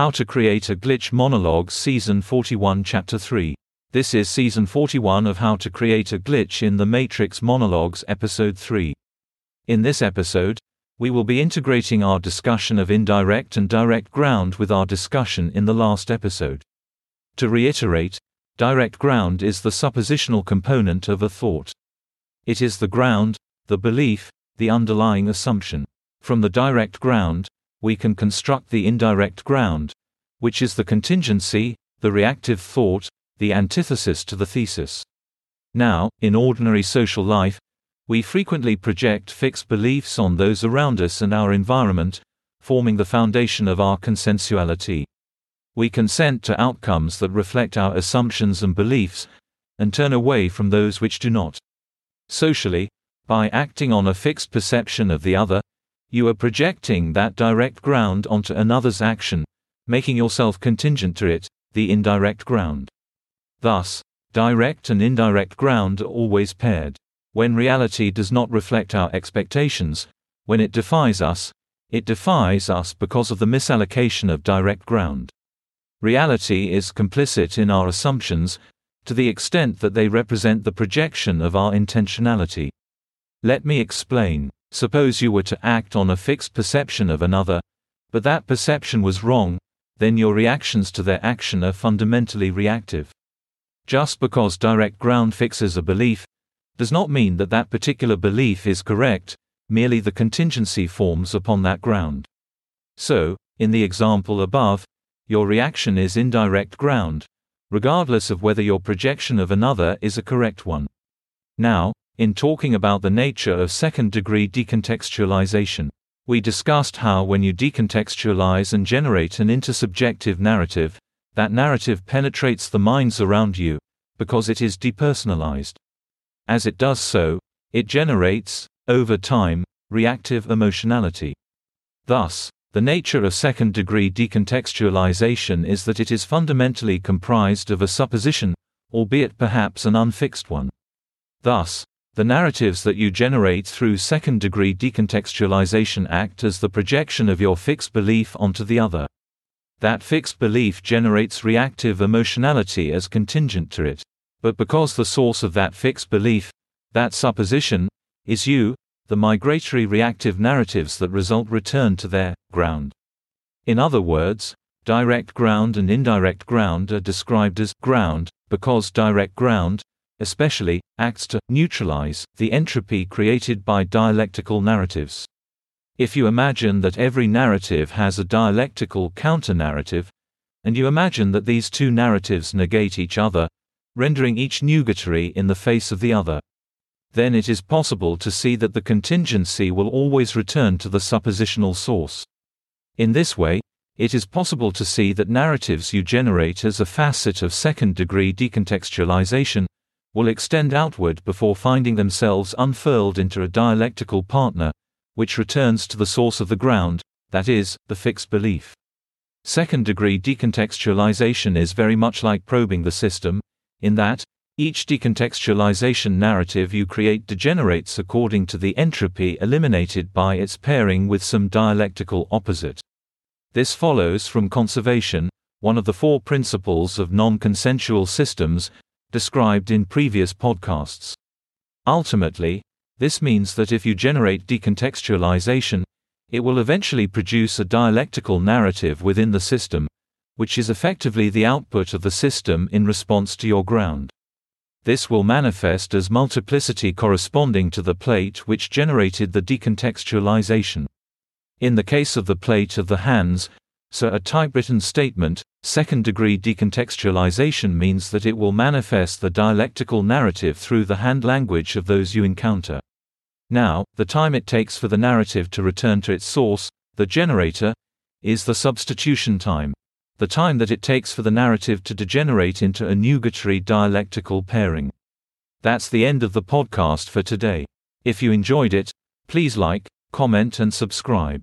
How to Create a Glitch Monologue Season 41 Chapter 3. This is Season 41 of How to Create a Glitch in the Matrix Monologues Episode 3. In this episode, we will be integrating our discussion of indirect and direct ground with our discussion in the last episode. To reiterate, direct ground is the suppositional component of a thought. It is the ground, the belief, the underlying assumption. From the direct ground, we can construct the indirect ground, which is the contingency, the reactive thought, the antithesis to the thesis. Now, in ordinary social life, we frequently project fixed beliefs on those around us and our environment, forming the foundation of our consensuality. We consent to outcomes that reflect our assumptions and beliefs, and turn away from those which do not. Socially, by acting on a fixed perception of the other, you are projecting that direct ground onto another's action, making yourself contingent to it, the indirect ground. Thus, direct and indirect ground are always paired. When reality does not reflect our expectations, when it defies us, it defies us because of the misallocation of direct ground. Reality is complicit in our assumptions, to the extent that they represent the projection of our intentionality. Let me explain. Suppose you were to act on a fixed perception of another, but that perception was wrong, then your reactions to their action are fundamentally reactive. Just because direct ground fixes a belief, does not mean that that particular belief is correct, merely the contingency forms upon that ground. So, in the example above, your reaction is indirect ground, regardless of whether your projection of another is a correct one. Now, in talking about the nature of second-degree decontextualization. We discussed how when you decontextualize and generate an intersubjective narrative, that narrative penetrates the minds around you, because it is depersonalized. As it does so, it generates, over time, reactive emotionality. Thus, the nature of second degree decontextualization is that it is fundamentally comprised of a supposition, albeit perhaps an unfixed one. Thus, the narratives that you generate through second degree decontextualization act as the projection of your fixed belief onto the other. That fixed belief generates reactive emotionality as contingent to it. But because the source of that fixed belief, that supposition, is you, the migratory reactive narratives that result return to their ground. In other words, direct ground and indirect ground are described as ground because direct ground, especially, acts to neutralize the entropy created by dialectical narratives. If you imagine that every narrative has a dialectical counter-narrative, and you imagine that these two narratives negate each other, rendering each nugatory in the face of the other, then it is possible to see that the contingency will always return to the suppositional source. In this way, it is possible to see that narratives you generate as a facet of second-degree decontextualization will extend outward before finding themselves unfurled into a dialectical partner, which returns to the source of the ground, that is, the fixed belief. Second degree decontextualization is very much like probing the system, in that, each decontextualization narrative you create degenerates according to the entropy eliminated by its pairing with some dialectical opposite. This follows from conservation, one of the four principles of non consensual systems, described in previous podcasts. Ultimately, this means that if you generate decontextualization, it will eventually produce a dialectical narrative within the system, which is effectively the output of the system in response to your ground. This will manifest as multiplicity corresponding to the plate which generated the decontextualization. In the case of the plate of the hands, so a typewritten statement, second-degree decontextualization means that it will manifest the dialectical narrative through the hand language of those you encounter. Now, the time it takes for the narrative to return to its source, the generator, is the substitution time. The time that it takes for the narrative to degenerate into a nugatory dialectical pairing. That's the end of the podcast for today. If you enjoyed it, please like, comment and subscribe.